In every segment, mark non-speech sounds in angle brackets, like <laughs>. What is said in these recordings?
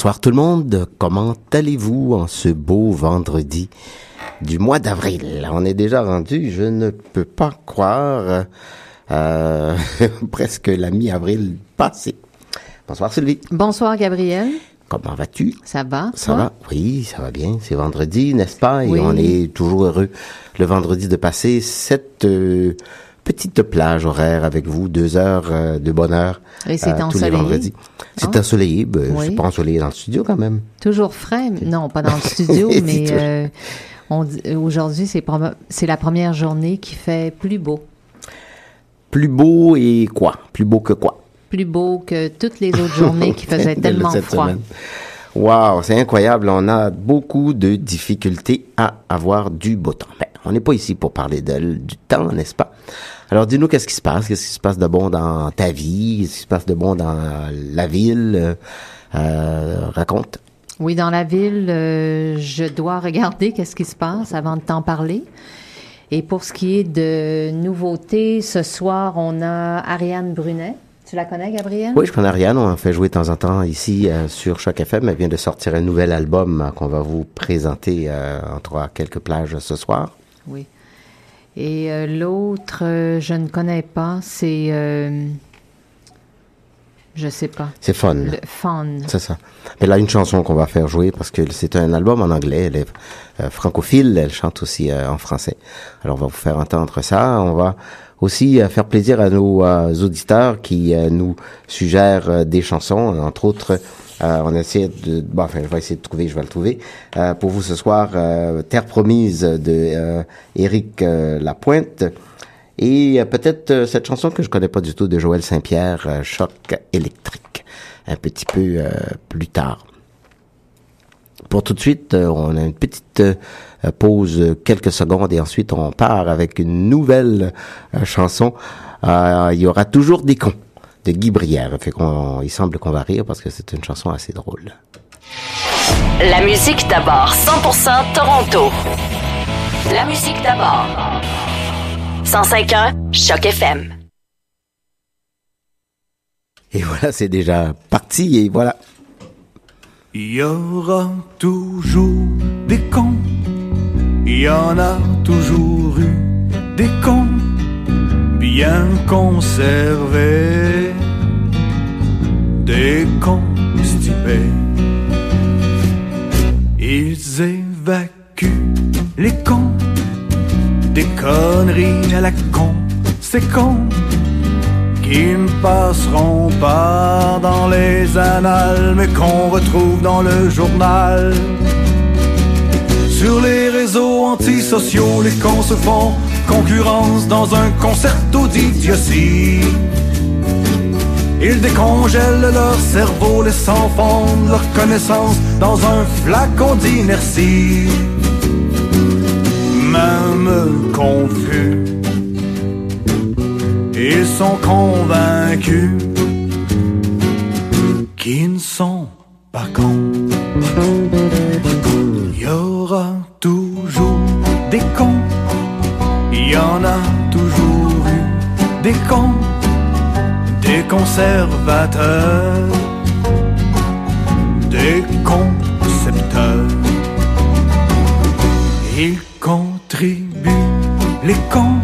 Bonsoir tout le monde, comment allez-vous en ce beau vendredi du mois d'avril? On est déjà rendu, je ne peux pas croire, euh, <laughs> presque la mi-avril passée. Bonsoir Sylvie. Bonsoir Gabriel. Comment vas-tu? Ça va Ça va Oui, ça va bien. C'est vendredi, n'est-ce pas? Et on est toujours heureux le vendredi de passer cette euh, petite plage horaire avec vous, deux heures euh, de bonheur Et c'est euh, tous les ensoleillé? vendredis. C'est Ah. ensoleillé, ben, Oui. c'est pas ensoleillé dans le studio quand même. Toujours frais. Non, pas dans le <laughs> studio, C'est mais euh, aujourd'hui, c'est c'est la première journée qui fait plus beau. Plus beau et quoi? Plus beau que quoi? Plus beau que toutes les autres journées qui <laughs> faisaient tellement froid. semaine. Wow, c'est incroyable. On a beaucoup de difficultés à avoir du beau temps. Ben, on n'est pas ici pour parler de, du temps, n'est-ce pas? Alors, dis-nous qu'est-ce qui se passe? Qu'est-ce qui se passe de bon dans ta vie? Qu'est-ce qui se passe de bon dans la ville? Euh, raconte. Oui, dans la ville, euh, je dois regarder qu'est-ce qui se passe avant de t'en parler. Et pour ce qui est de nouveautés, ce soir, on a Ariane Brunet. Tu la connais, Gabrielle? Oui, je connais Ariane. On en fait jouer de temps en temps ici euh, sur Choc FM. Elle vient de sortir un nouvel album euh, qu'on va vous présenter euh, entre à quelques plages ce soir. Oui. Et l'autre, je ne connais pas, c'est. je sais pas. C'est fun. Le Fun. C'est ça. Elle a une chanson qu'on va faire jouer parce que c'est un album en anglais. Elle est euh, francophile. Elle chante aussi euh, en français. Alors on va vous faire entendre ça. On va aussi faire plaisir à nos euh, auditeurs qui euh, nous suggèrent euh, des chansons. Entre autres, euh, on essaie de... Enfin, je vais essayer de trouver, je vais le trouver. Euh, pour vous ce soir, euh, Terre promise de Éric Lapointe. Et peut-être cette chanson que je connais pas du tout de Joël Saint-Pierre, Choc électrique, un petit peu plus tard. Pour tout de suite, euh, on a une petite euh, pause, euh, quelques secondes, et ensuite on part avec une nouvelle chanson. Il y aura toujours des cons de Guy Brière. Fait qu'on, il semble qu'on va rire parce que c'est une chanson assez drôle. La musique d'abord, 100% Toronto. La musique d'abord. 105.1 Choc FM. Et voilà, c'est déjà parti, et voilà. Il y aura toujours des cons, il y en a toujours eu des cons bien conservés, des constipés. Ils évacuent les cons, des conneries à la con, c'est con qui ne passeront pas dans les annales, mais qu'on retrouve dans le journal. Sur les réseaux antisociaux, les cons se font concurrence dans un concerto d'idiotie. Ils décongèlent leur cerveau, laissant fondre leur connaissance dans un flacon d'inertie. Même confus, ils sont convaincus qu'ils ne sont pas cons. Il y aura toujours des cons, il y en a toujours eu des cons, des conservateurs, des concepteurs. Ils contribuent, les cons,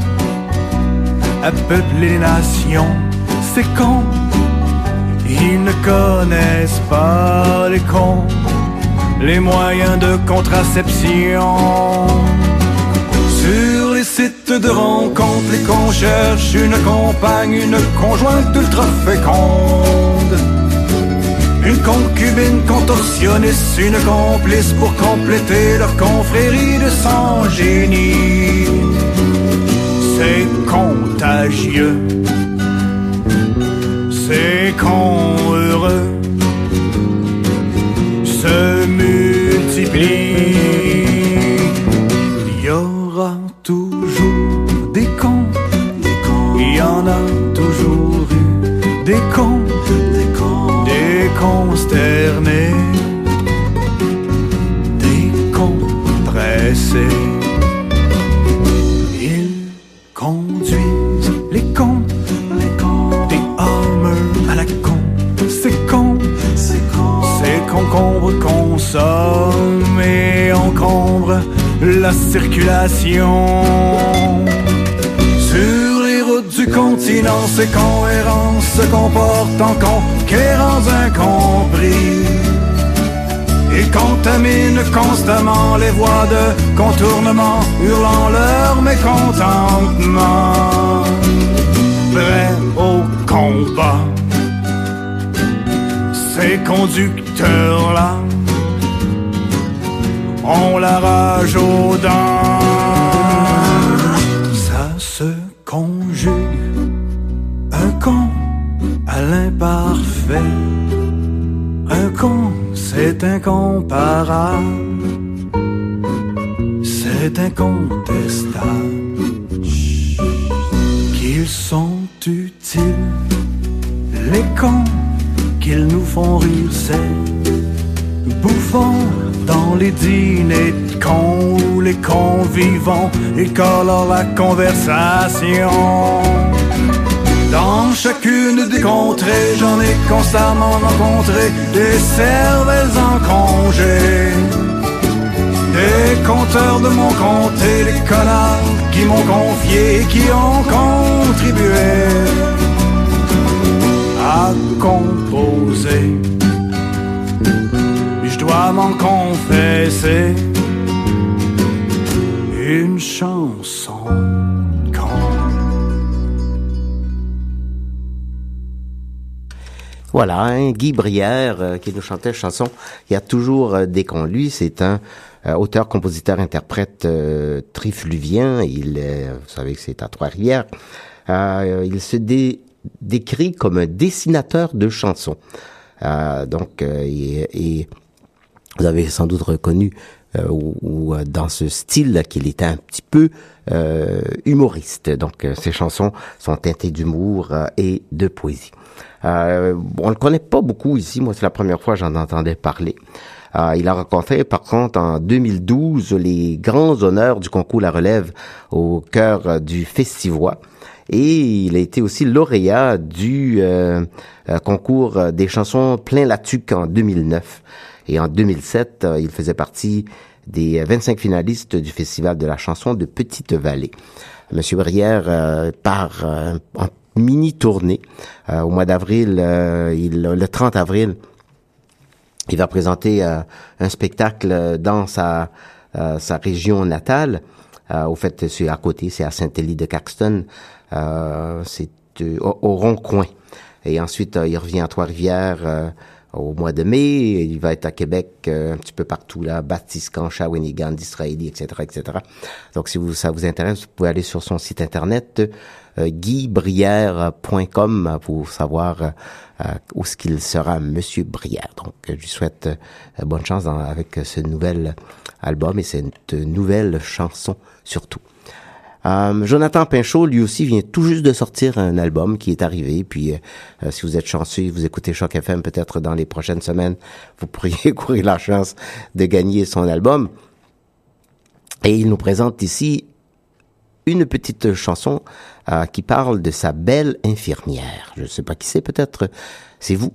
à peupler les nations, ces cons. Ils ne connaissent pas les cons, les moyens de contraception. Sur les sites de rencontres, les cons cherchent une compagne, une conjointe ultra féconde. Une concubine contorsionniste, une complice pour compléter leur confrérie de sang génie. C'est contagieux, c'est con heureux, se multiplie. Il y aura toujours des cons, il y en a toujours eu des cons, des consternés, des cons pressés. La circulation. Sur les routes du continent, ces cohérents se comportent en conquérants incompris. Ils contaminent constamment les voies de contournement, hurlant leur mécontentement. Prêt au combat, ces conducteurs-là ont la rage aux incomparable, c'est incontestable qu'ils sont utiles, les cons qu'ils nous font rire, c'est bouffons dans les dîners de cons les cons vivants écolent la conversation. Dans chacune des contrées, j'en ai constamment rencontré des cervelles en congé. Des compteurs de mon comté, les connards qui m'ont confié, qui ont contribué à composer. Je dois m'en confesser une chanson. Voilà, hein, Guy Brière euh, qui nous chantait chanson. Il y a toujours euh, des cons. Lui, c'est un euh, auteur, compositeur, interprète euh, trifluvien. Il, est- vous savez que c'est à Trois-Rivières. Euh, il se dé- décrit comme un dessinateur de chansons. Euh, donc, euh, et, et vous avez sans doute reconnu euh, ou, ou, euh, dans ce style qu'il était un petit peu euh, humoriste. Donc, euh, ses chansons sont teintées d'humour euh, et de poésie. Euh, on le connaît pas beaucoup ici. Moi, c'est la première fois que j'en entendais parler. Euh, il a rencontré, par contre, en 2012, les grands honneurs du concours La Relève au cœur euh, du Festivois. Et il a été aussi lauréat du euh, euh, concours euh, des chansons Plein la en 2009. Et en 2007, euh, il faisait partie des 25 finalistes du Festival de la chanson de Petite-Vallée. Monsieur Brière euh, part euh, en mini tournée euh, au mois d'avril, euh, il- le 30 avril. Il va présenter euh, un spectacle dans sa sa région natale. Au fait, c'est à côté, c'est à Saint-Élie de Caxton. C'est au, au Rond-Coin. Et ensuite, il revient à Trois-Rivières au mois de mai. Il va être à Québec euh, un petit peu partout là, Batiscan, Shawinigan, Disraeli, etc., etc. Donc, si vous, ça vous intéresse, vous pouvez aller sur son site internet guybrière.com pour savoir euh, euh, où ce qu'il sera, Monsieur Brière. Donc, euh, je lui souhaite euh, bonne chance avec ce nouvel album et cette nouvelle chanson surtout. Euh, Jonathan Pinchot, lui aussi, vient tout juste de sortir un album qui est arrivé. Puis, euh, euh, si vous êtes chanceux, vous écoutez Choc FM, peut-être dans les prochaines semaines, vous pourriez <laughs> courir la chance de gagner son album. Et il nous présente ici une petite chanson euh, qui parle de sa belle infirmière. Je ne sais pas qui c'est, peut-être c'est vous.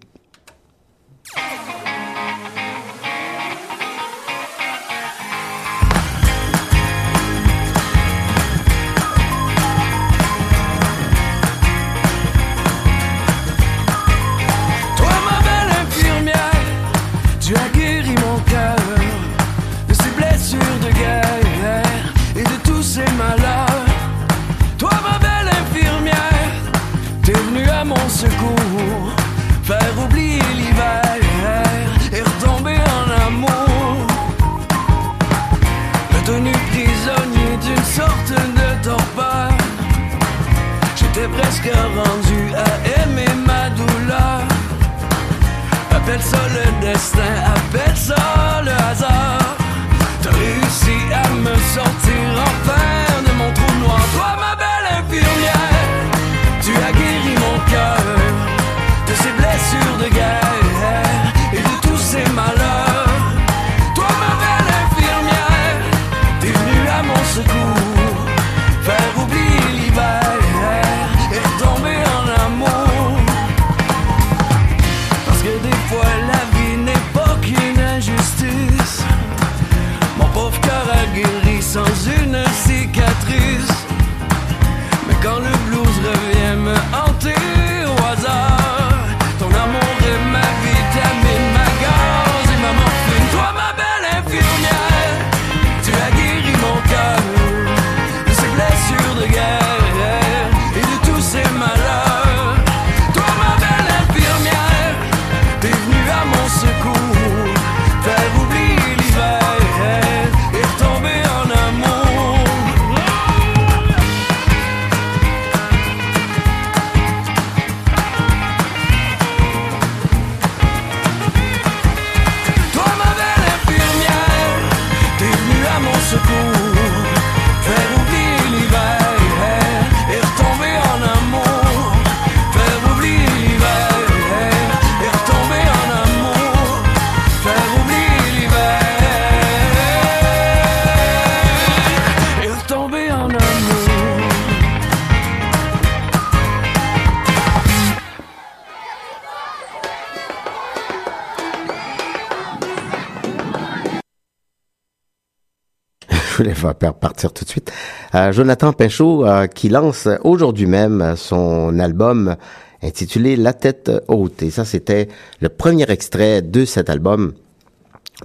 Faire partir tout de suite. Euh, Jonathan Pinchot euh, qui lance aujourd'hui même son album intitulé La tête haute. Et ça, c'était le premier extrait de cet album.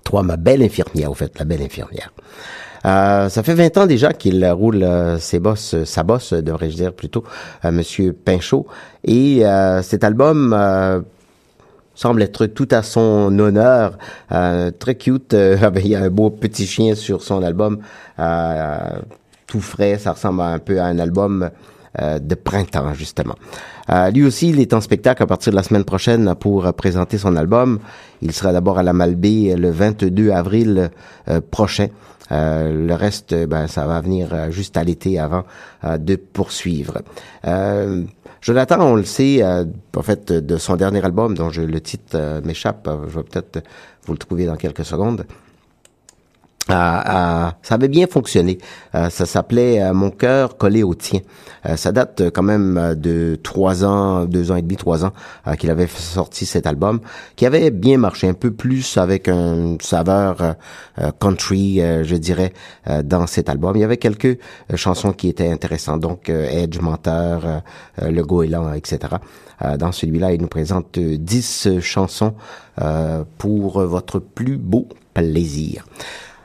Toi, ma belle infirmière, au fait, la belle infirmière. Euh, ça fait 20 ans déjà qu'il roule euh, ses bosses, sa bosse, devrais-je dire plutôt, euh, Monsieur Pinchot. Et cet album semble être tout à son honneur. très cute. <laughs> il y a un beau petit chien sur son album, tout frais. Ça ressemble un peu à un album de printemps, justement. Euh, lui aussi, il est en spectacle à partir de la semaine prochaine pour présenter son album. Il sera d'abord à la Malbaie le 22 avril prochain. Euh, le reste, ben, ça va venir euh, juste à l'été avant euh, de poursuivre. Jonathan, on le sait, en fait, de son dernier album, dont je, le titre m'échappe, je vais peut-être vous le trouver dans quelques secondes ça avait bien fonctionné. Euh, ça s'appelait euh, Mon cœur collé au tien. Euh, ça date quand même de trois ans, deux ans et demi, trois ans qu'il avait sorti cet album, qui avait bien marché, un peu plus avec un saveur country, je dirais, dans cet album. Il y avait quelques chansons qui étaient intéressantes, donc Edge, Menteur, Le Goéland, etc. dans celui-là, il nous présente dix chansons pour votre plus beau plaisir.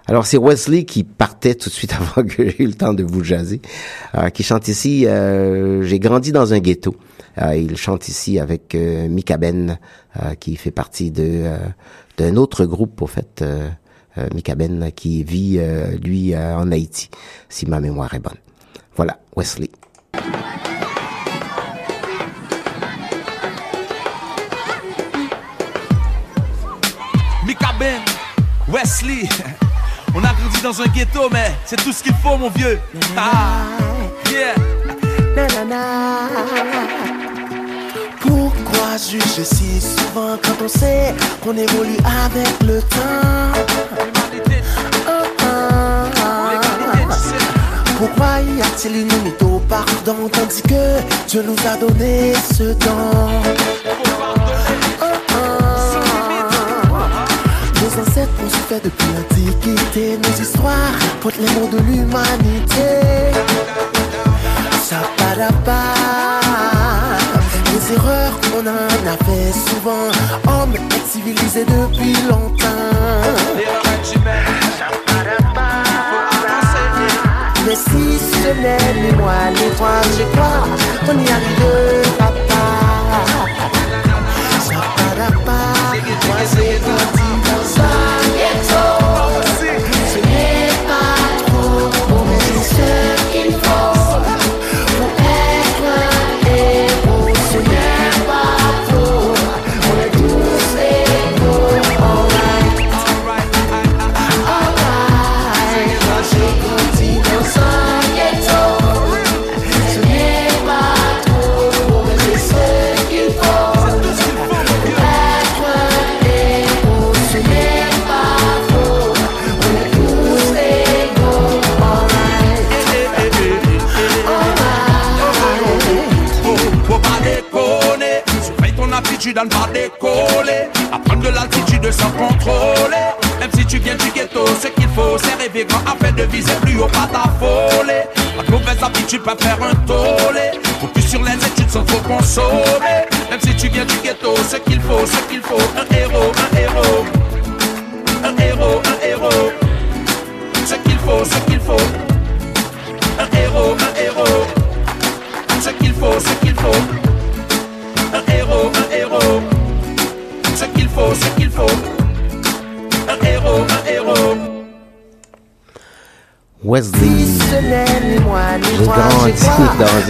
Alors c'est Wesley qui partait tout de suite <laughs> avant que j'ai eu le temps de vous jaser, euh, qui chante ici. Euh, j'ai grandi dans un ghetto. Euh, il chante ici avec Mika Ben, qui fait partie de d'un autre groupe au fait, Mika Ben, qui vit lui en Haïti, si ma mémoire est bonne. Voilà, Wesley. Mika Ben, Wesley. <laughs> On a grandi dans un ghetto, mais c'est tout ce qu'il faut, mon vieux. Ah, yeah. Pourquoi juger si souvent quand on sait qu'on évolue avec le temps? Pourquoi y a-t-il une limite au pardon tandis que Dieu nous a donné ce don? Nos ancêtres ont fait depuis l'Antiquité. Nos histoires portent les mots de l'humanité. Pas Les erreurs qu'on en a fait souvent. Hommes civilisés depuis longtemps. Mais si ce n'est ni moi ni toi, je crois qu'on y arrivera pas. Pas, moi dans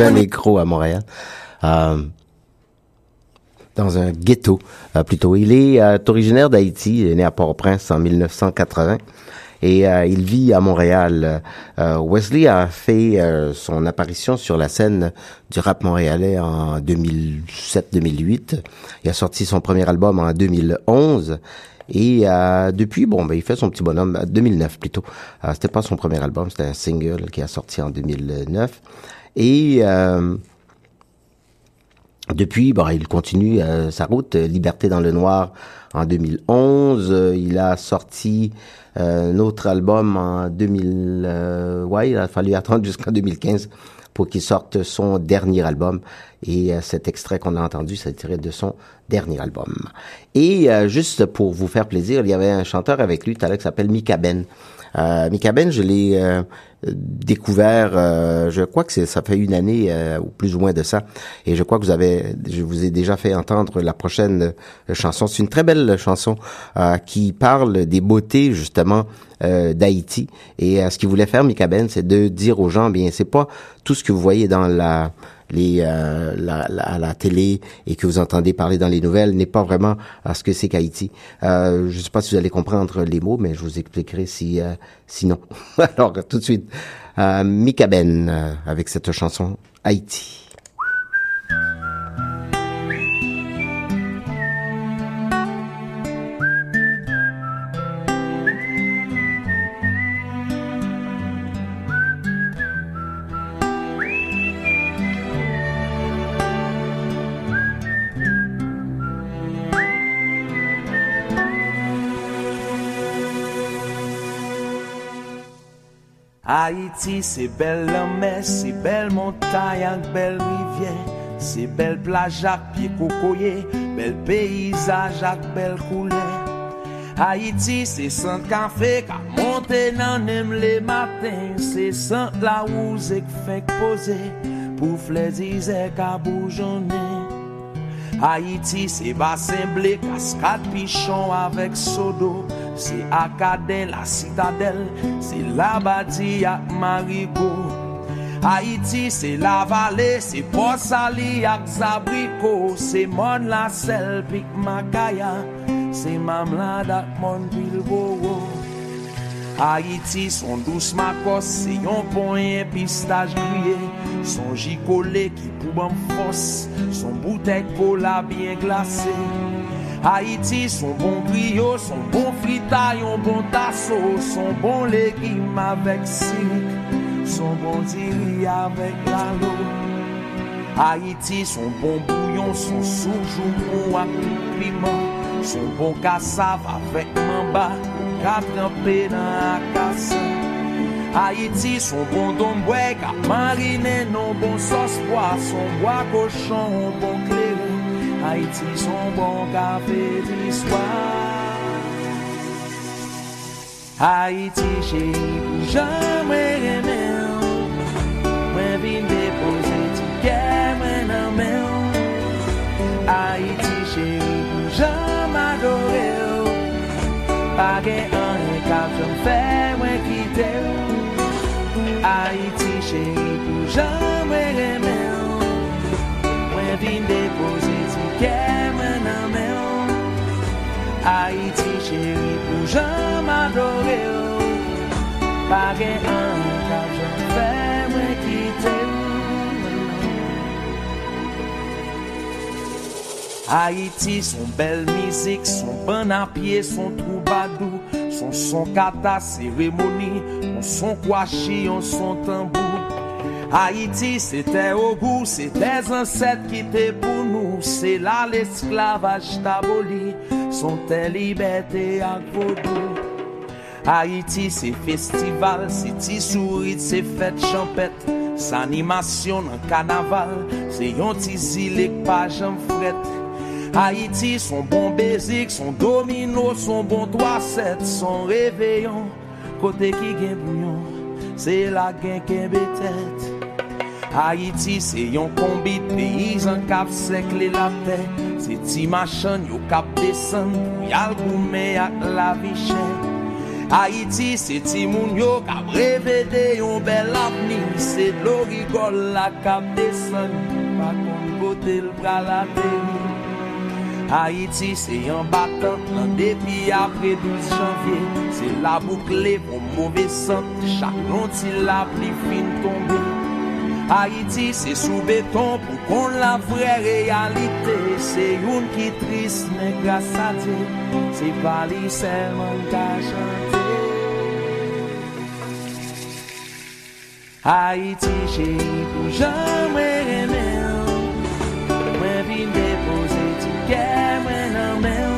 un écro à Montréal. Euh, dans un ghetto, euh, plutôt. Il est euh, originaire d'Haïti, il est né à Port-au-Prince en 1980 et euh, il vit à Montréal. Euh, Wesley a fait euh, son apparition sur la scène du rap montréalais en 2007-2008. Il a sorti son premier album en 2011. Et depuis, bon, ben, il fait son petit bonhomme, 2009 plutôt. c'était pas son premier album, c'était un single qui a sorti en 2009. Et depuis, bah, il continue euh, sa route. euh, Liberté dans le noir en 2011. Euh, il a sorti euh, un autre album en 2000. euh, ouais, il a fallu attendre jusqu'en 2015 pour qu'il sorte son dernier album. Et euh, cet extrait qu'on a entendu, c'est tiré de son dernier album. Et euh, juste pour vous faire plaisir, il y avait un chanteur avec lui tout à l'heure qui s'appelle Mika Ben. Euh, Mika Ben, je l'ai euh, découvert, euh, je crois que ça fait une année euh, ou plus ou moins de ça, et je crois que vous avez, je vous ai déjà fait entendre la prochaine chanson. C'est une très belle chanson euh, qui parle des beautés justement euh, d'Haïti. Et euh, ce qu'il voulait faire, Mika Ben, c'est de dire aux gens, bien, c'est pas tout ce que vous voyez dans la les, euh, la, la, à la télé et que vous entendez parler dans les nouvelles n'est pas vraiment à ce que c'est qu'Haïti. Euh, je ne sais pas si vous allez comprendre les mots, mais je vous expliquerai si euh, sinon. <laughs> Alors tout de suite, euh, Mika Ben euh, avec cette chanson Haïti. Haïti, c'est belle la mer, c'est belle montagne belle rivière, c'est belle plage avec pied cocoyer, bel paysage avec belle couleur. Haïti, c'est sant café qu'a monté nem les matins, c'est sant la ouze qui fait poser, pour fléziser qu'a bourgeonner. Haïti, c'est bassin blé, cascade pichon avec sodo. C'est Acadien, la citadelle, c'est la bâtie à Marigot. Haïti, c'est la vallée, c'est Port Sali ak Zabrico. C'est Mon la sel, pik Makaya, c'est Mamlad ak Mon Bilbao. Haïti, son douce makos, c'est yon point pistache grillé. Son gicolé qui pou ban force, son bouteille cola bien glacée. Haiti son bon griyo, son bon frita, yon bon taso Son bon legim avek sirik, son bon diri avek lalo Haiti son bon bouyon, son soujou pou akil kliman Son bon kasav avek mamba, kapranpe nan akasa Haïti, son bon dombouek, a mariner non bon sauce poisson, bois cochon, bon clé. Haïti, son bon café d'histoire. Haïti, chéri, pou jamais aimer. Mwen vin depose tiket mwen nan men. Haïti, chéri, pou jamais adore. Pa gen an kap jom fè mwen kite. Haïti, chéri, Haïti, chéri, pou jamais adore. Pa gen an kap jom fè. Haïti, son belle musique, son bon à pied, son troubadour, son son kata cérémonie, on son kwashi, on son tambour. Haïti, c'était au goût, c'est des ancêtres qui étaient pour nous, c'est là l'esclavage taboli, son tes liberté à vaudou. Haïti, c'est festival, c'est ti souris, c'est fête champette, c'est animation dans carnaval, c'est yon ti zilek pa jam fret. Haïti, son bon basic, son domino, son bon 3-7, son réveillon, côté qui bouillon, c'est la gen ken betet. Haïti, c'est yon combi de paysan kap sekle la tête, Se ti machan yo kap desen pou yal koume ak la vi chen Haiti se ti moun yo kap revede yon bel avni. Se dlo rigol la kap desen pa kon kote l pralade Haiti se yon batan nan depi apre 12 janvye Se la boukle pou mouve sant chak lonti la pli fin tombe. Haiti se sou beton pou kon la vre realite Se yon ki tris men grasa te Se pali selman ka chante Haiti chéri pou jame remen Mwen vin depose ti kèmè nan men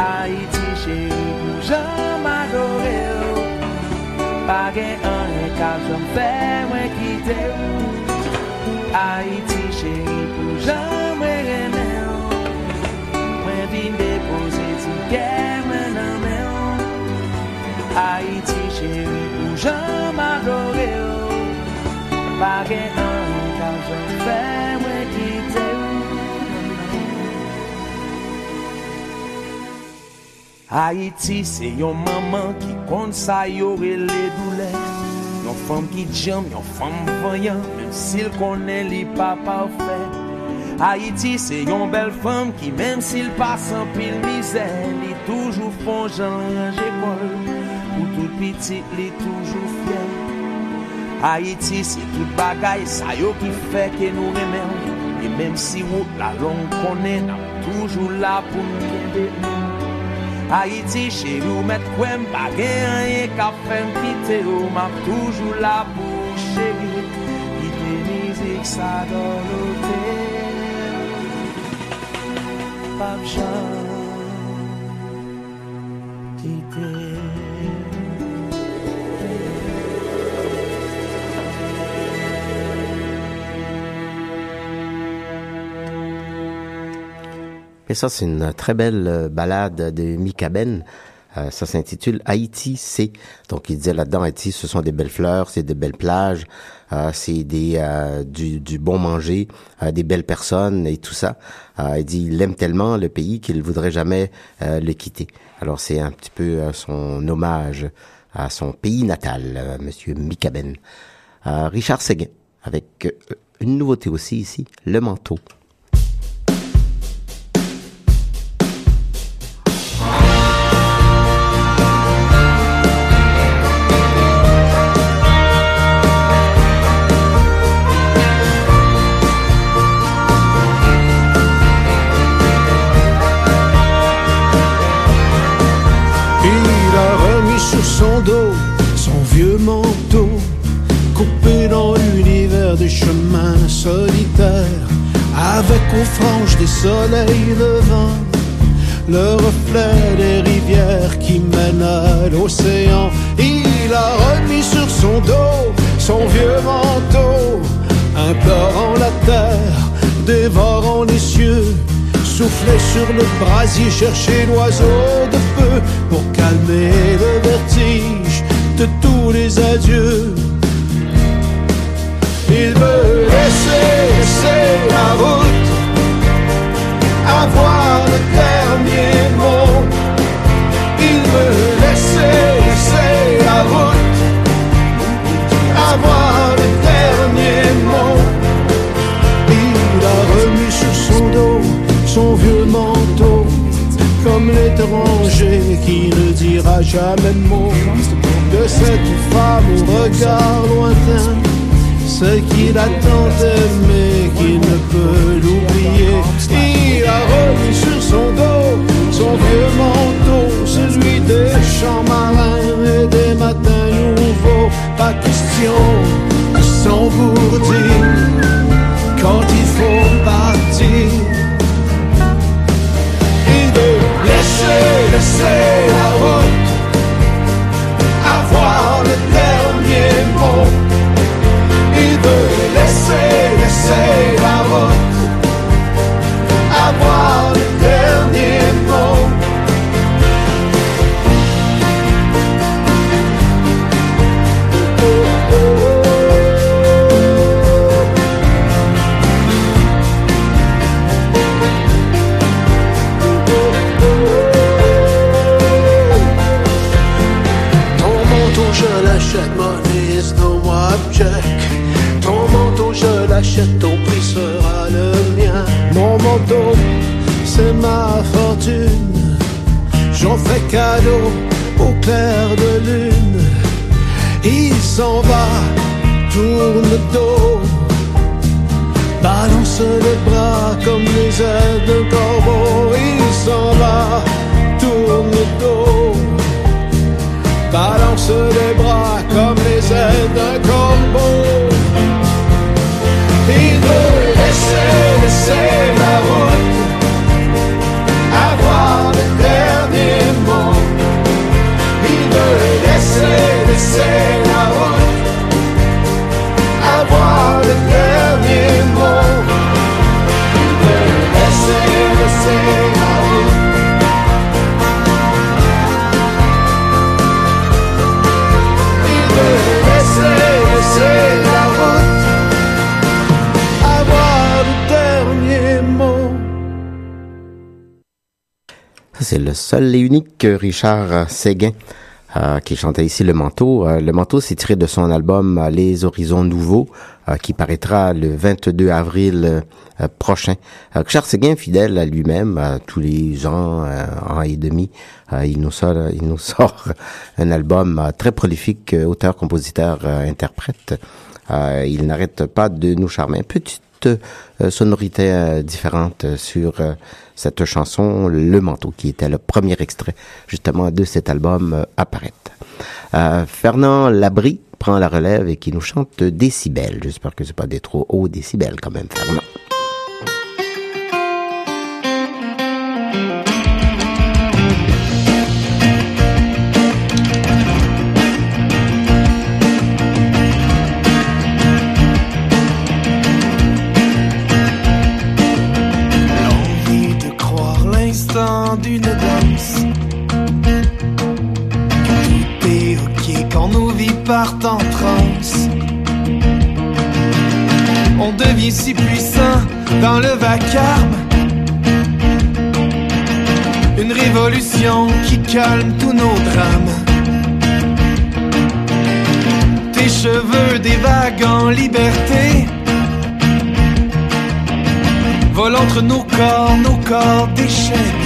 Haiti chéri pou jame adore Pa gen an ka jom fè mwen kite ou Haiti chéri pou jom mwen remè ou Mwen vin depose ti kè mwen nan mè ou Haiti chéri pou jom adore ou Pa gen an ka jom fè mwen kite ou. Haiti se yon maman ki kont sa yore le dou fam ki jam, yon fam vanyan, menm sil konen li pa parfè. Haiti se yon bel fam ki menm sil pasan pil mizè, li toujou fon jan range kol, ou tout piti li toujou fè. Haiti se tout bagay, sa yo ki fè ke nou remèm, e menm si wot la long konen, nan toujou la pou mwen kèdè mèm. Haiti che ou met kwen Pagè anye ka fèm Kite ou map toujou la pou chèri Kite mizik sa dolote Pap chan Kite Et ça, c'est une très belle euh, balade de Mika Ben. Euh, ça s'intitule Haïti, c'est. Donc, il disait là-dedans, Haïti, ce sont des belles fleurs, c'est des belles plages, euh, c'est des euh, du, du bon manger, euh, des belles personnes et tout ça. Il dit, il aime tellement le pays qu'il voudrait jamais le quitter. Alors, c'est un petit peu son hommage à son pays natal, Monsieur Mika Ben. Euh, Richard Seguin, avec une nouveauté aussi ici, le manteau. Franges des soleils levants, le reflet des rivières qui mènent à l'océan. Il a remis sur son dos son vieux manteau, implorant la terre, dévorant les cieux souffler sur le brasier, chercher l'oiseau de feu pour calmer le vertige de tous les adieux. Il veut laisser, laisser la route, avoir le dernier mot. Il veut laisser, laisser la route, avoir le dernier mot. Il a remis sur son dos son vieux manteau, comme l'étranger qui ne dira jamais de mot de cette femme au regard lointain, ce qu'il attend d'aimer, qu'il ne peut l'oublier. Remis sur son dos son vieux manteau, celui des champs marins et des matins nouveaux. Pas question de s'engourdir quand il faut partir. Il veut laisser, laisser la route, le seul et unique Richard Séguin euh, qui chantait ici Le Manteau. Euh, le Manteau, c'est tiré de son album euh, Les Horizons Nouveaux, qui paraîtra le 22 avril prochain. Richard Séguin, fidèle à lui-même, tous les ans, an et demi, il nous sort, il <laughs> un album très prolifique, auteur, compositeur, interprète. il n'arrête pas de nous charmer. Sonorité différente sur cette chanson Le Manteau, qui était le premier extrait justement de cet album euh, apparaître. Euh, Fernand Labry prend la relève et qui nous chante Décibel. J'espère que c'est pas des trop hauts décibels quand même, Fernand. En transe. On devient si puissant dans le vacarme. Une révolution qui calme tous nos drames. Tes cheveux des vagues en liberté. Volent entre nos corps, nos corps déchaînés.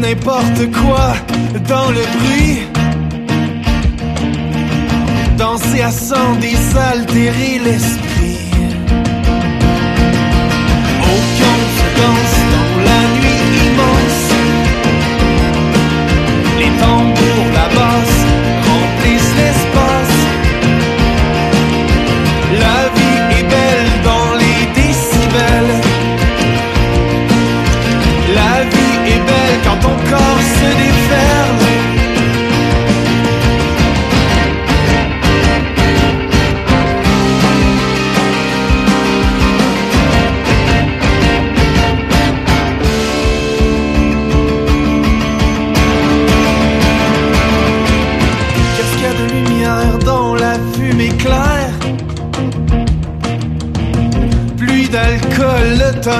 N'importe quoi dans le bruit. Danser à sang désaltérer l'esprit. Aucun se danse dans la nuit immense. Les tambours, la basse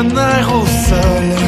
d'alcool, le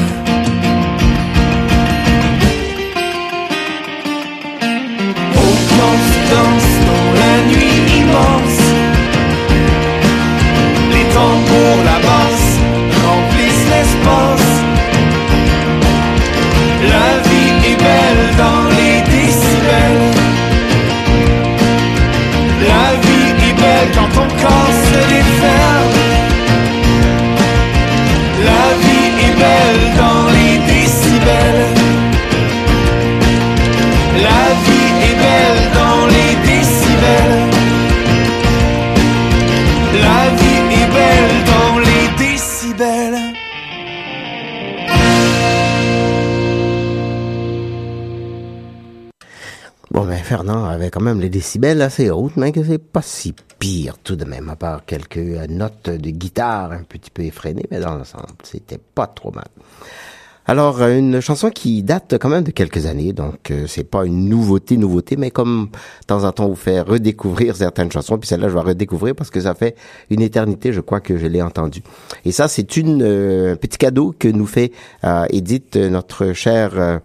Fernand avait quand même les décibels assez hautes, mais que c'est pas si pire tout de même, à part quelques euh, notes de guitare un petit peu effrénées, mais dans l'ensemble, c'était pas trop mal. Alors, euh, une chanson qui date quand même de quelques années, donc euh, c'est pas une nouveauté, nouveauté, mais comme de temps en temps vous fait redécouvrir certaines chansons, puis celle-là je vais redécouvrir parce que ça fait une éternité, je crois que je l'ai entendue. Et ça, c'est une euh, petit cadeau que nous fait euh, Edith, notre chère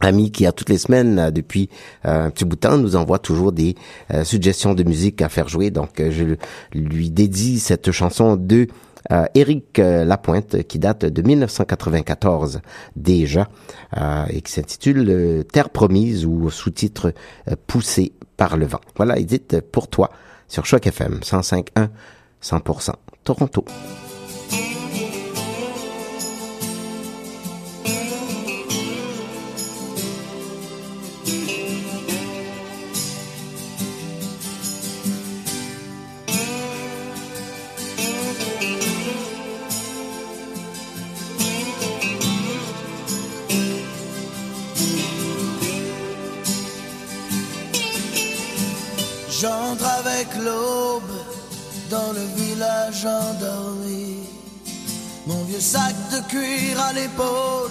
ami qui a toutes les semaines depuis euh, un petit bout de temps nous envoie toujours des euh, suggestions de musique à faire jouer. Donc euh, je lui dédie cette chanson de euh, Lapointe qui date de 1994 déjà et qui s'intitule Terre promise ou sous-titre Poussé par le vent. Voilà Edith pour toi sur Choc FM 105.1 100% Toronto. Avec l'aube dans le village endormi. Mon vieux sac de cuir à l'épaule,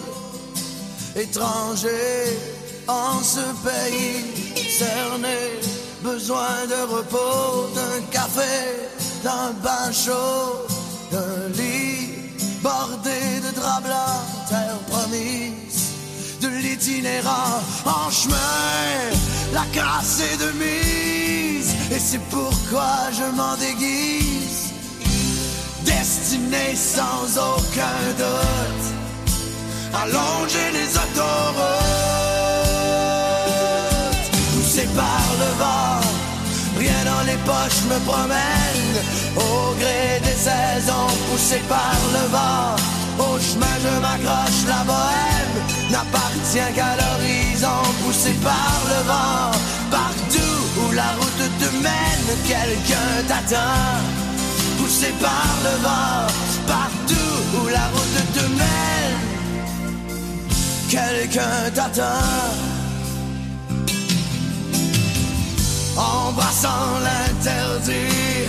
étranger en ce pays. Cerné, besoin de repos, d'un café, d'un bain chaud, d'un lit bordé de draps blancs, terre promise, de l'itinérant. En chemin, la grâce est de mise, et c'est pourquoi je m'en déguise, destiné sans aucun doute, allonger les autoroutes, poussé par le vent, rien dans les poches me promène, au gré des saisons, poussé par le vent, au chemin je m'accroche, la bohème n'appartient qu'à l'horizon, poussé par le vent, partout où la route te mène, quelqu'un t'attend, poussé par le vent, partout où la route te mène, quelqu'un t'attend. embrassant l'interdit.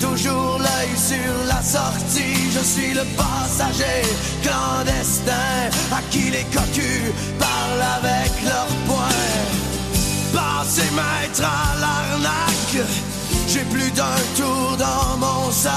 Toujours l'œil sur la sortie, je suis le passager clandestin à qui les cocus parlent avec leurs poings. Passez maître à l'arnaque, j'ai plus d'un tour dans mon sac.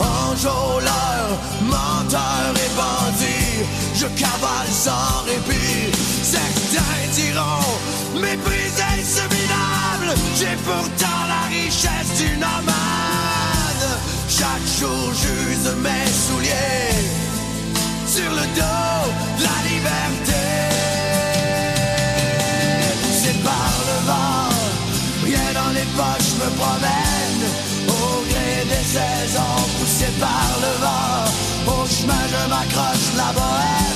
Enjôleur, menteur et bandit, je cavale sans répit. Certains diront, méprisé ce minable, j'ai pourtant la richesse du nomade. Chaque jour j'use mes souliers sur le dos de la liberté. Par le vent, au chemin je m'accroche, la bohème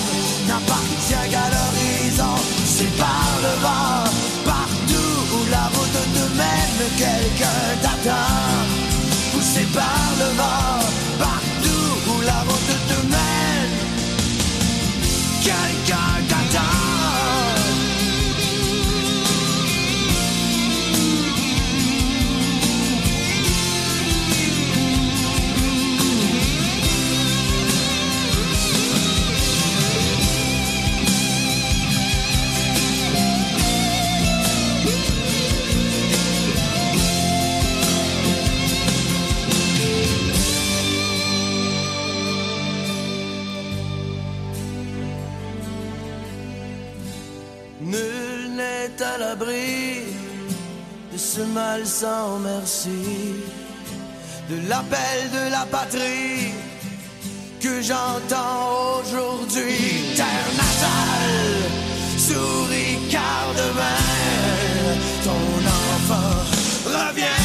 de l'appel de la patrie que j'entends aujourd'hui. Terre natale, souris car demain ton enfant revient.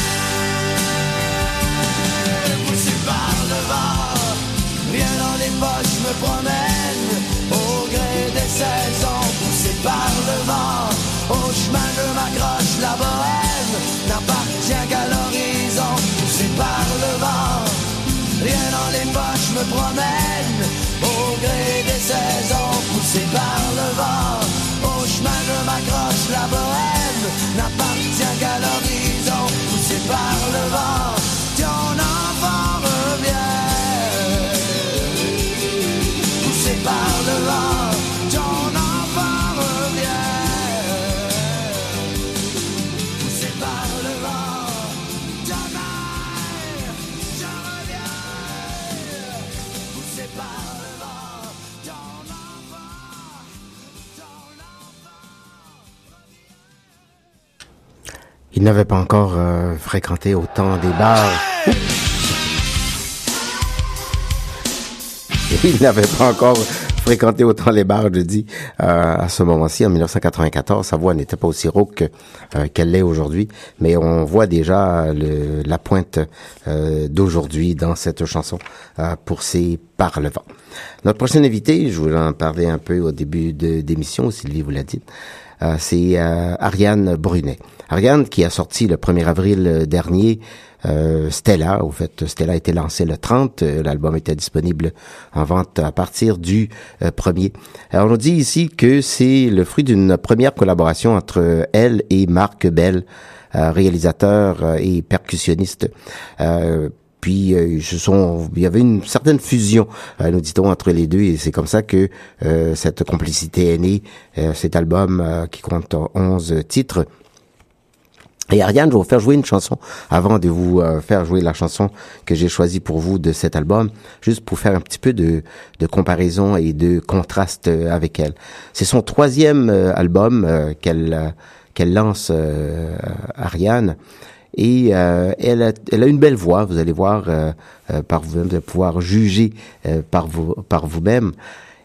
Poussé par le vent, rien dans les poches me promène au gré des saisons, poussé par le vent. Il n'avait pas encore euh, fréquenté autant des bars. <laughs> Il n'avait pas encore fréquenté autant les bars, je dis, euh, à ce moment-ci, en 1994. Sa voix n'était pas aussi rauque euh, qu'elle l'est aujourd'hui, mais on voit déjà le- la pointe euh, d'aujourd'hui dans cette chanson euh, pour ses par le vent. Notre prochain invité, je voulais en parler un peu au début de d'émission, Sylvie vous l'a dit, c'est euh, Ariane Brunet. Ariane qui a sorti le 1er avril dernier euh, Stella. Au fait, Stella a été lancé le 30. euh, L'album était disponible en vente à partir du euh, 1er. Alors, on dit ici que c'est le fruit d'une première collaboration entre elle et Marc Bell, euh, réalisateur euh, et percussionniste. Puis euh, ce sont, il y avait une certaine fusion, euh, nous dit-on, entre les deux, et c'est comme ça que euh, cette complicité est née. Euh, cet album euh, qui compte 11 titres. Et Ariane, je vais vous faire jouer une chanson avant de vous euh, faire jouer la chanson que j'ai choisie pour vous de cet album, juste pour faire un petit peu de, de comparaison et de contraste avec elle. C'est son troisième album qu'elle qu'elle lance, Ariane. Et euh, elle, a, elle a une belle voix, vous allez voir euh, euh, par vous-même, vous allez pouvoir juger euh, par vous par vous-même.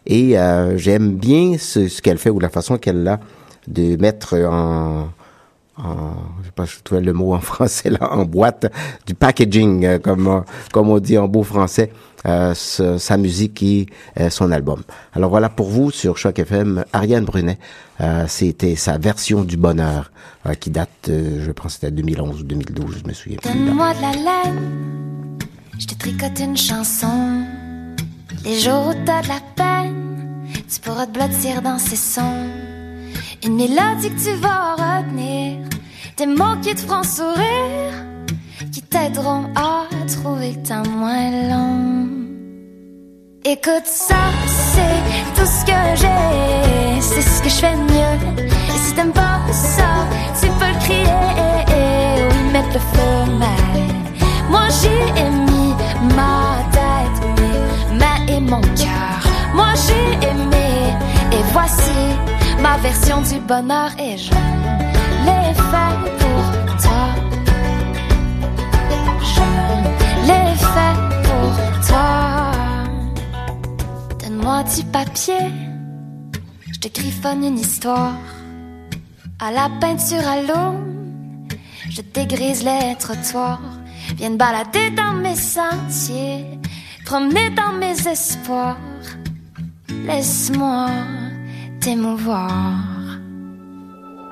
Et euh, j'aime bien ce, ce qu'elle fait ou la façon qu'elle a de mettre en, en je sais pas je trouve le mot en <laughs> français là en boîte du packaging euh, comme euh, comme on dit en beau français euh, sa musique et euh, son album. Alors voilà pour vous sur Choc FM Ariane Brunet. Euh, c'était sa version du bonheur qui date je pense c'était 2011 ou 2012, je me souviens plus. Donne-moi de la laine, je te tricote une chanson. Les jours où t'as de la peine, tu pourras te blottir dans ces sons. Une mélodie que tu vas retenir, des mots qui te feront sourire, qui t'aideront à trouver que t'as moins long. Écoute ça, c'est tout ce que j'ai, c'est ce que je fais mieux. Et si t'aimes pas ça, tu peux le crier ou y mettre le feu, mais moi j'y ai mis ma tête, mes mains et mon cœur. Moi j'ai aimé, et voici ma version du bonheur et je l'ai fait pour toi. Je l'ai fait pour toi. Donne-moi du papier, je te griffonne une histoire. À la peinture à l'eau, je dégrise les trottoirs. Viens balader dans mes sentiers, promener dans mes espoirs. Laisse-moi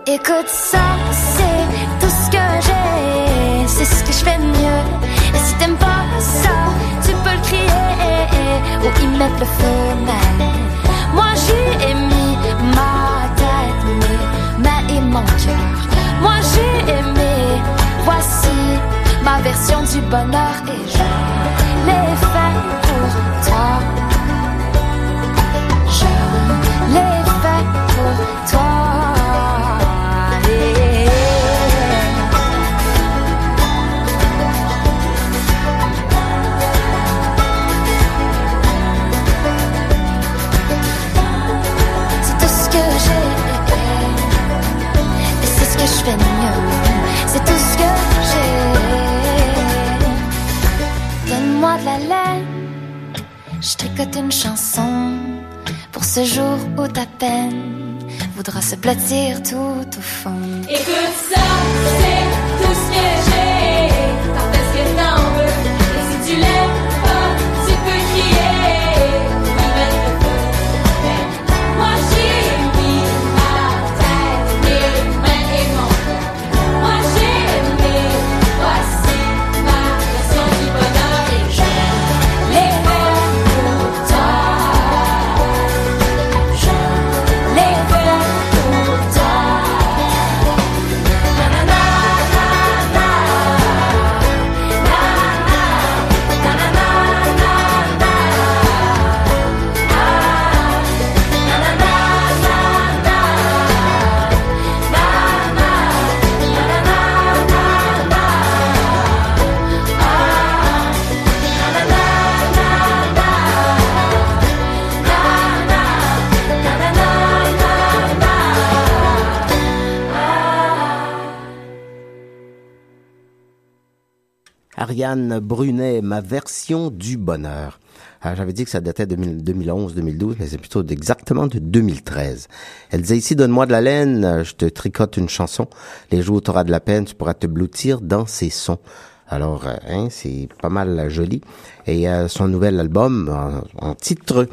Écoute ça, c'est tout ce que j'ai, c'est ce que je fais mieux. Et si t'aimes pas ça, tu peux le crier. Ou y mettre le feu, mais moi j'y ai mis ma tête, mes mains et mon cœur. Moi j'ai aimé, voici ma version du bonheur. Et je l'ai fait Une chanson. Pour ce jour où ta peine Voudra se blottir tout au fond Ariane Brunet, ma version du bonheur. Ah, J'avais dit que ça datait de 2011-2012, mais c'est plutôt exactement de 2013. Elle disait ici, donne-moi de la laine, je te tricote une chanson. Les jours où tu auras de la peine, tu pourras te blottir dans ces sons. Alors, euh, hein, c'est pas mal joli. Et euh, son nouvel album, en, titre,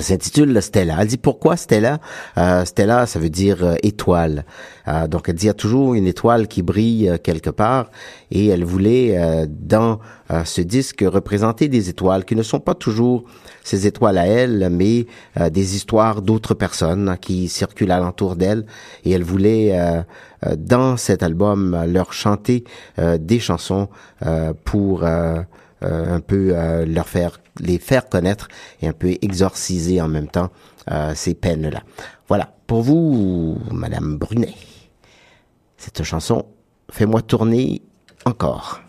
s'intitule Stella. Elle dit pourquoi Stella? Euh, Stella, ça veut dire euh, étoile. Euh, donc elle dit il y a toujours une étoile qui brille euh, quelque part et elle voulait euh, dans ce disque représenter des étoiles qui ne sont pas toujours ces étoiles à elle, mais des histoires d'autres personnes qui circulent alentour d'elle. Et elle voulait dans cet album leur chanter des chansons pour un peu leur faire les faire connaître et un peu exorciser en même temps euh, ces peines-là. Voilà, pour vous, Madame Brunet, cette chanson, fais-moi tourner encore.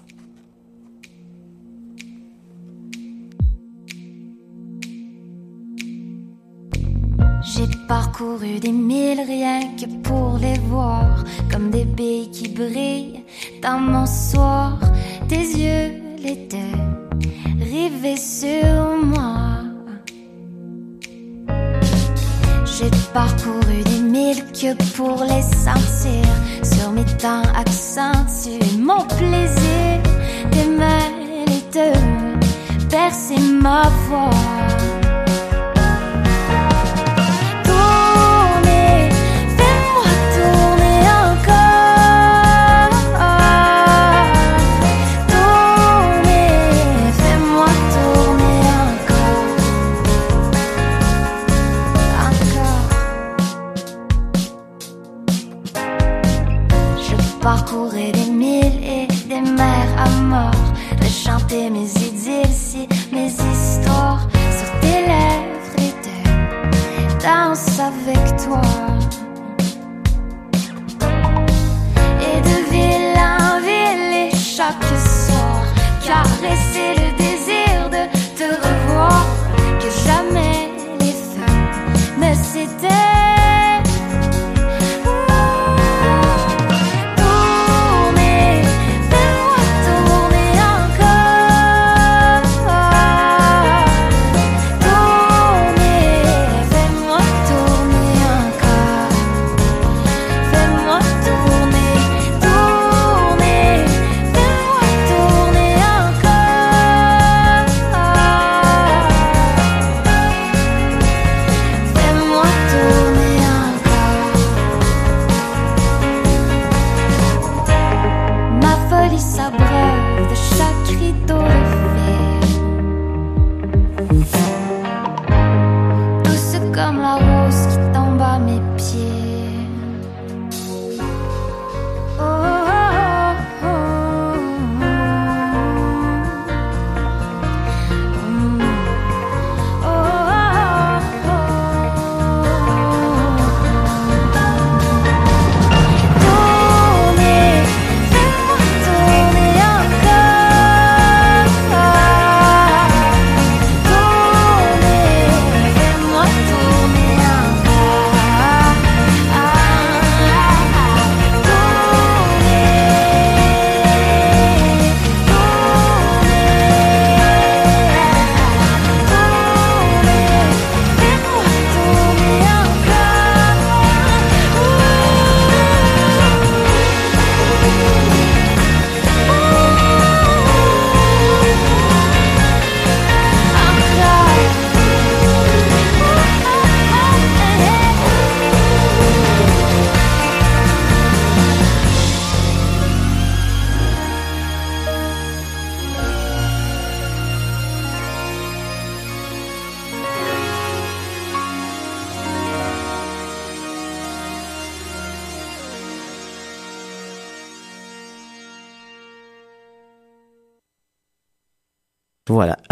J'ai parcouru des milles rien que pour les voir Comme des billes qui brillent dans mon soir Tes yeux les rivés sur moi. J'ai parcouru des milles que pour les sentir. Sur mes temps accentuer mon plaisir mains les deux percer ma voix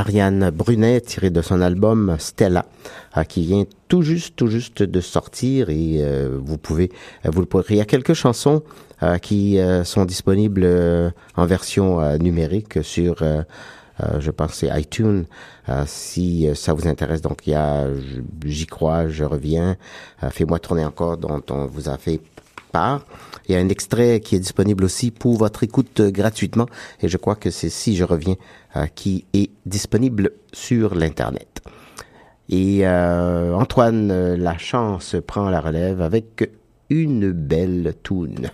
Ariane Brunet, tirée de son album Stella, euh, qui vient tout juste, tout juste de sortir et euh, vous pouvez, euh, vous le pourrez. Il y a quelques chansons qui sont disponibles en version numérique sur, je pense, c'est iTunes, si ça vous intéresse. Donc il y a J'y crois, je reviens, Fais-moi tourner encore, dont on vous a fait part. Il y a un extrait qui est disponible aussi pour votre écoute gratuitement et je crois que c'est Si je reviens euh, qui est disponible sur l'Internet. Et euh, Antoine euh, Lachance prend la relève avec une belle toune.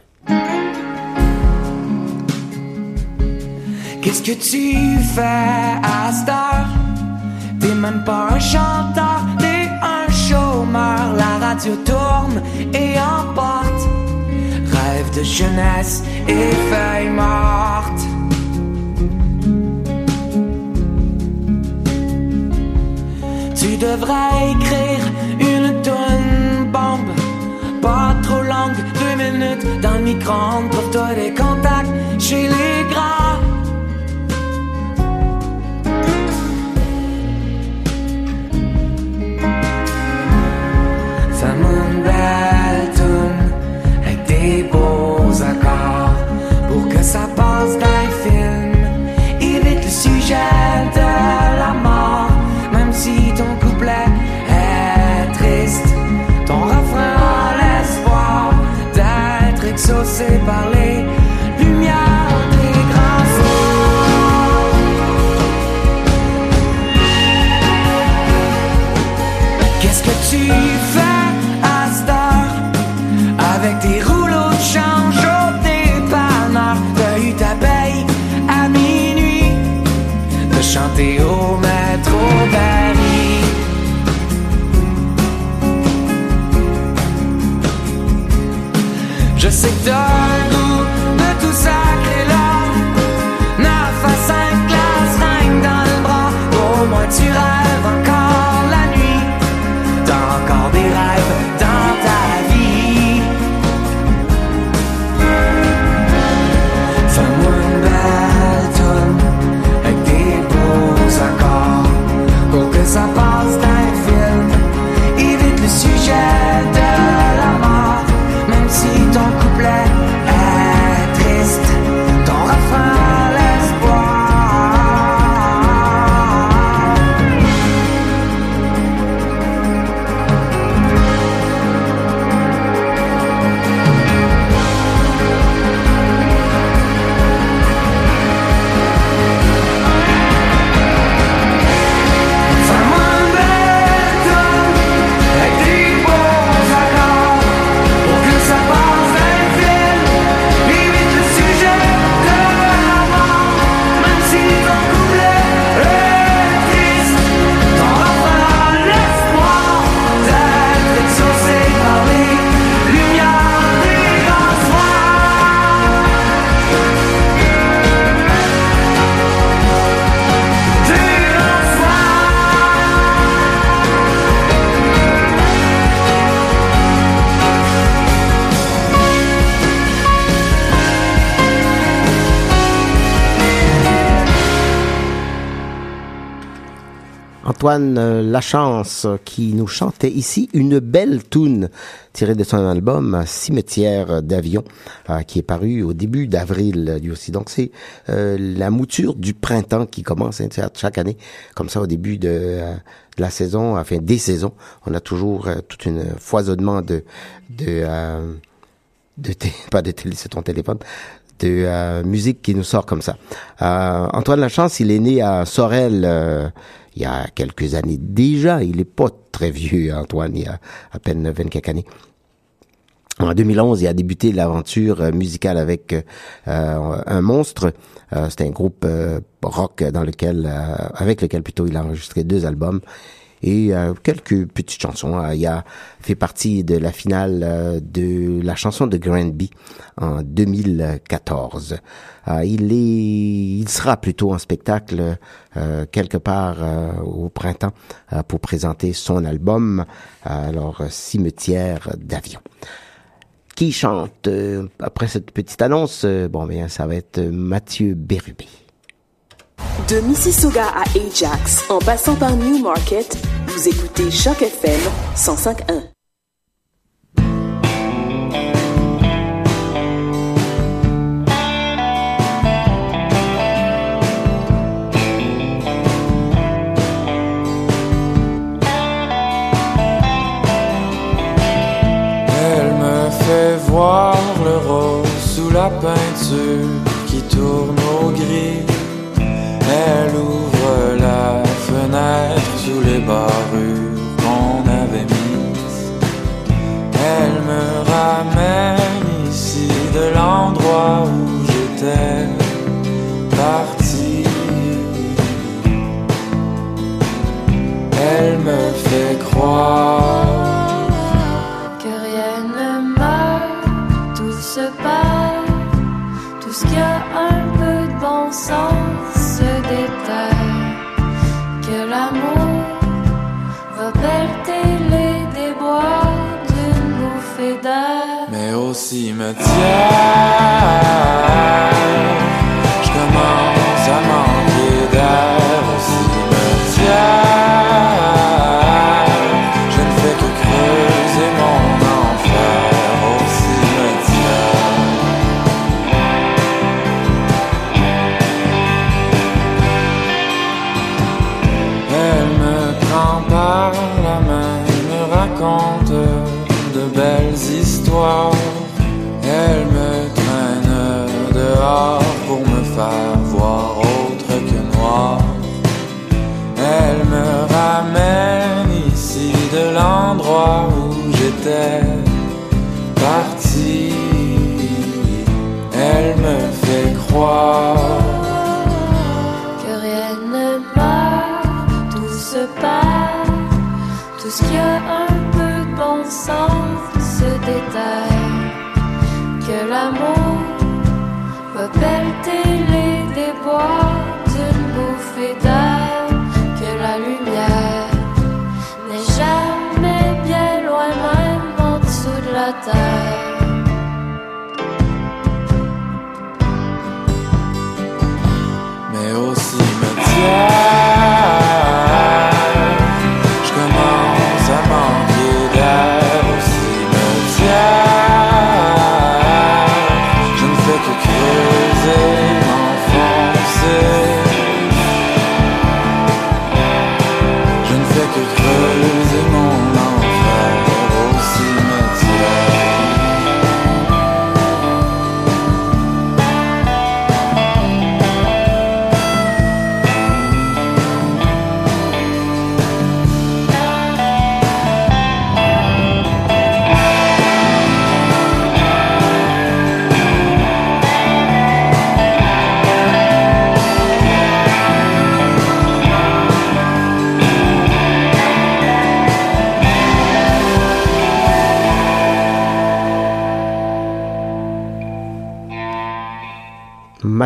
Qu'est-ce que tu fais à? T'es même pas un chanteur, t'es radio tourne et emporte de jeunesse et feuilles mortes. Tu devrais écrire une tonne bombe, pas trop longue, deux minutes dans le micro-ondes pour toi des contacts chez les grands. Ça passe Antoine euh, Lachance qui nous chantait ici une belle tune tirée de son album Cimetière d'avion euh, qui est paru au début d'avril euh, lui aussi. Donc c'est la mouture du printemps qui commence hein, chaque année comme ça au début de, la saison, enfin des saisons. On a toujours tout un foisonnement de de de <laughs> pas de télé, c'est ton téléphone, de musique qui nous sort comme ça. Antoine Lachance, il est né à Sorel il y a quelques années déjà. Il est pas très vieux, Antoine, il y a à peine 24 années. En 2011, il a débuté l'aventure euh, musicale avec euh, un monstre. Euh, c'est un groupe euh, rock dans lequel, avec lequel plutôt il a enregistré deux albums et euh, quelques petites chansons. Euh, il a fait partie de la finale euh, de la chanson de Granby en 2014. Euh, il est, il sera plutôt en spectacle quelque part au printemps pour présenter son album. Alors Cimetière d'avion qui chante euh, après cette petite annonce Bon, bien, ça va être Mathieu Bérubé. De Mississauga à Ajax, en passant par Newmarket, vous écoutez Choc FM 105.1. Elle me fait voir le rose sous la peinture qui tourne au gris. Elle ouvre la fenêtre sous les barrures qu'on avait mises. Elle me ramène ici de l'endroit où j'étais parti. Elle me fait croire que rien ne meurt, tout se perd, tout ce qui a un peu de bon sens. Au cimetière,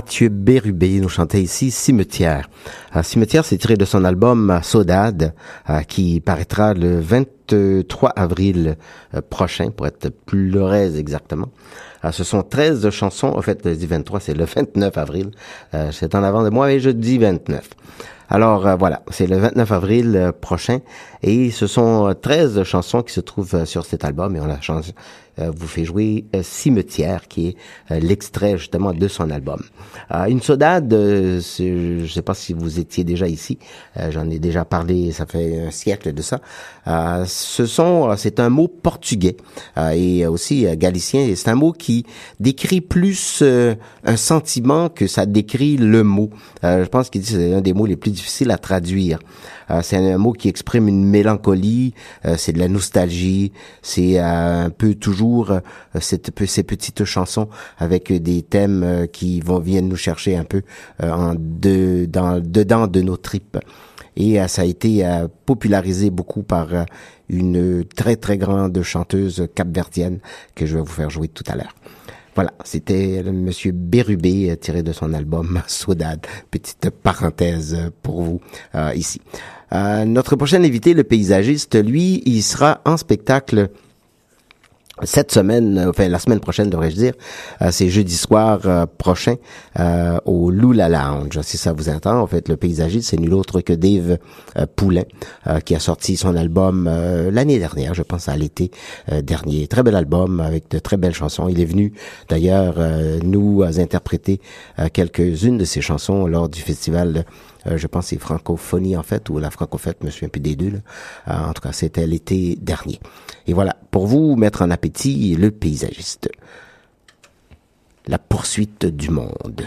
Mathieu Bérubé nous chantait ici Cimetière. Euh, Cimetière, c'est tiré de son album euh, Saudade, euh, qui paraîtra le 23 avril prochain, pour être plus exactement. Ce sont 13 chansons, en fait, je dis 23, c'est le 29 avril. C'est en avant de moi, et je dis 29. Alors voilà, c'est le 29 avril prochain et ce sont euh, 13 chansons qui se trouvent sur cet album et on a changé, vous fait jouer euh, Cimetière qui est euh, l'extrait justement de son album. Euh, une euh, c'est- je sais pas si vous étiez déjà ici, euh, j'en ai déjà parlé, ça fait un siècle de ça. Euh, ce sont, euh, c'est un mot portugais euh, et aussi euh, galicien et c'est un mot qui décrit plus euh, un sentiment que ça décrit le mot. Euh, je pense qu'il c'est un des mots les plus difficiles à traduire. Euh, c'est un, mot qui exprime une mélancolie, euh, c'est de la nostalgie, c'est euh, un peu toujours cette, ces petites chansons avec des thèmes qui vont viennent nous chercher un peu en de, dans, dedans de nos tripes. Et ça a été popularisé beaucoup par une très très grande chanteuse capverdienne que je vais vous faire jouer tout à l'heure. Voilà, c'était Monsieur Bérubé tiré de son album <laughs> Saudade. Petite parenthèse pour vous euh, ici. Euh, notre prochain invité, le paysagiste, lui, il sera en spectacle cette semaine, euh, enfin la semaine prochaine devrais-je dire, euh, c'est jeudi soir euh, prochain euh, au Lula Lounge. Si ça vous entend, en fait, le paysagiste, c'est nul autre que Dave euh, Poulain qui a sorti son album l'année dernière, je pense à l'été dernier. Très bel album avec de très belles chansons. Il est venu d'ailleurs nous interpréter quelques-unes de ses chansons lors du festival je pense c'est Francophonie en fait, ou la Francophète, je me souviens plus des deux. Euh, en tout cas, c'était l'été dernier. Et voilà, pour vous mettre en appétit, le paysagiste. La poursuite du monde.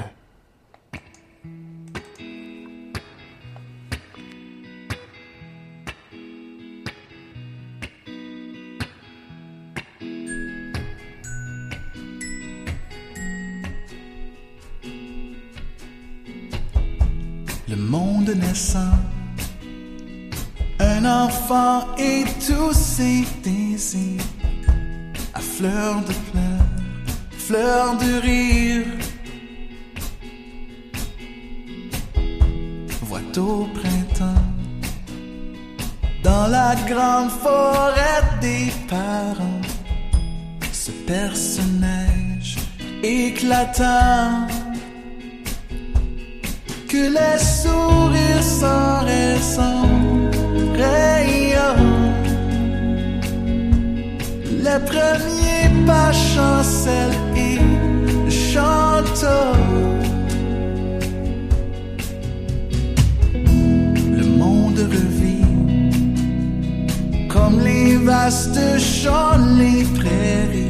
Le monde naissant, un enfant et tous ses désirs, à fleur de pleurs, fleur de rire. voit au printemps. Dans la grande forêt des parents, ce personnage éclatant que les sourires sans raison rayonnent. Les premiers pas chancellent et chantent. Le monde revit comme les vastes champs, les prairies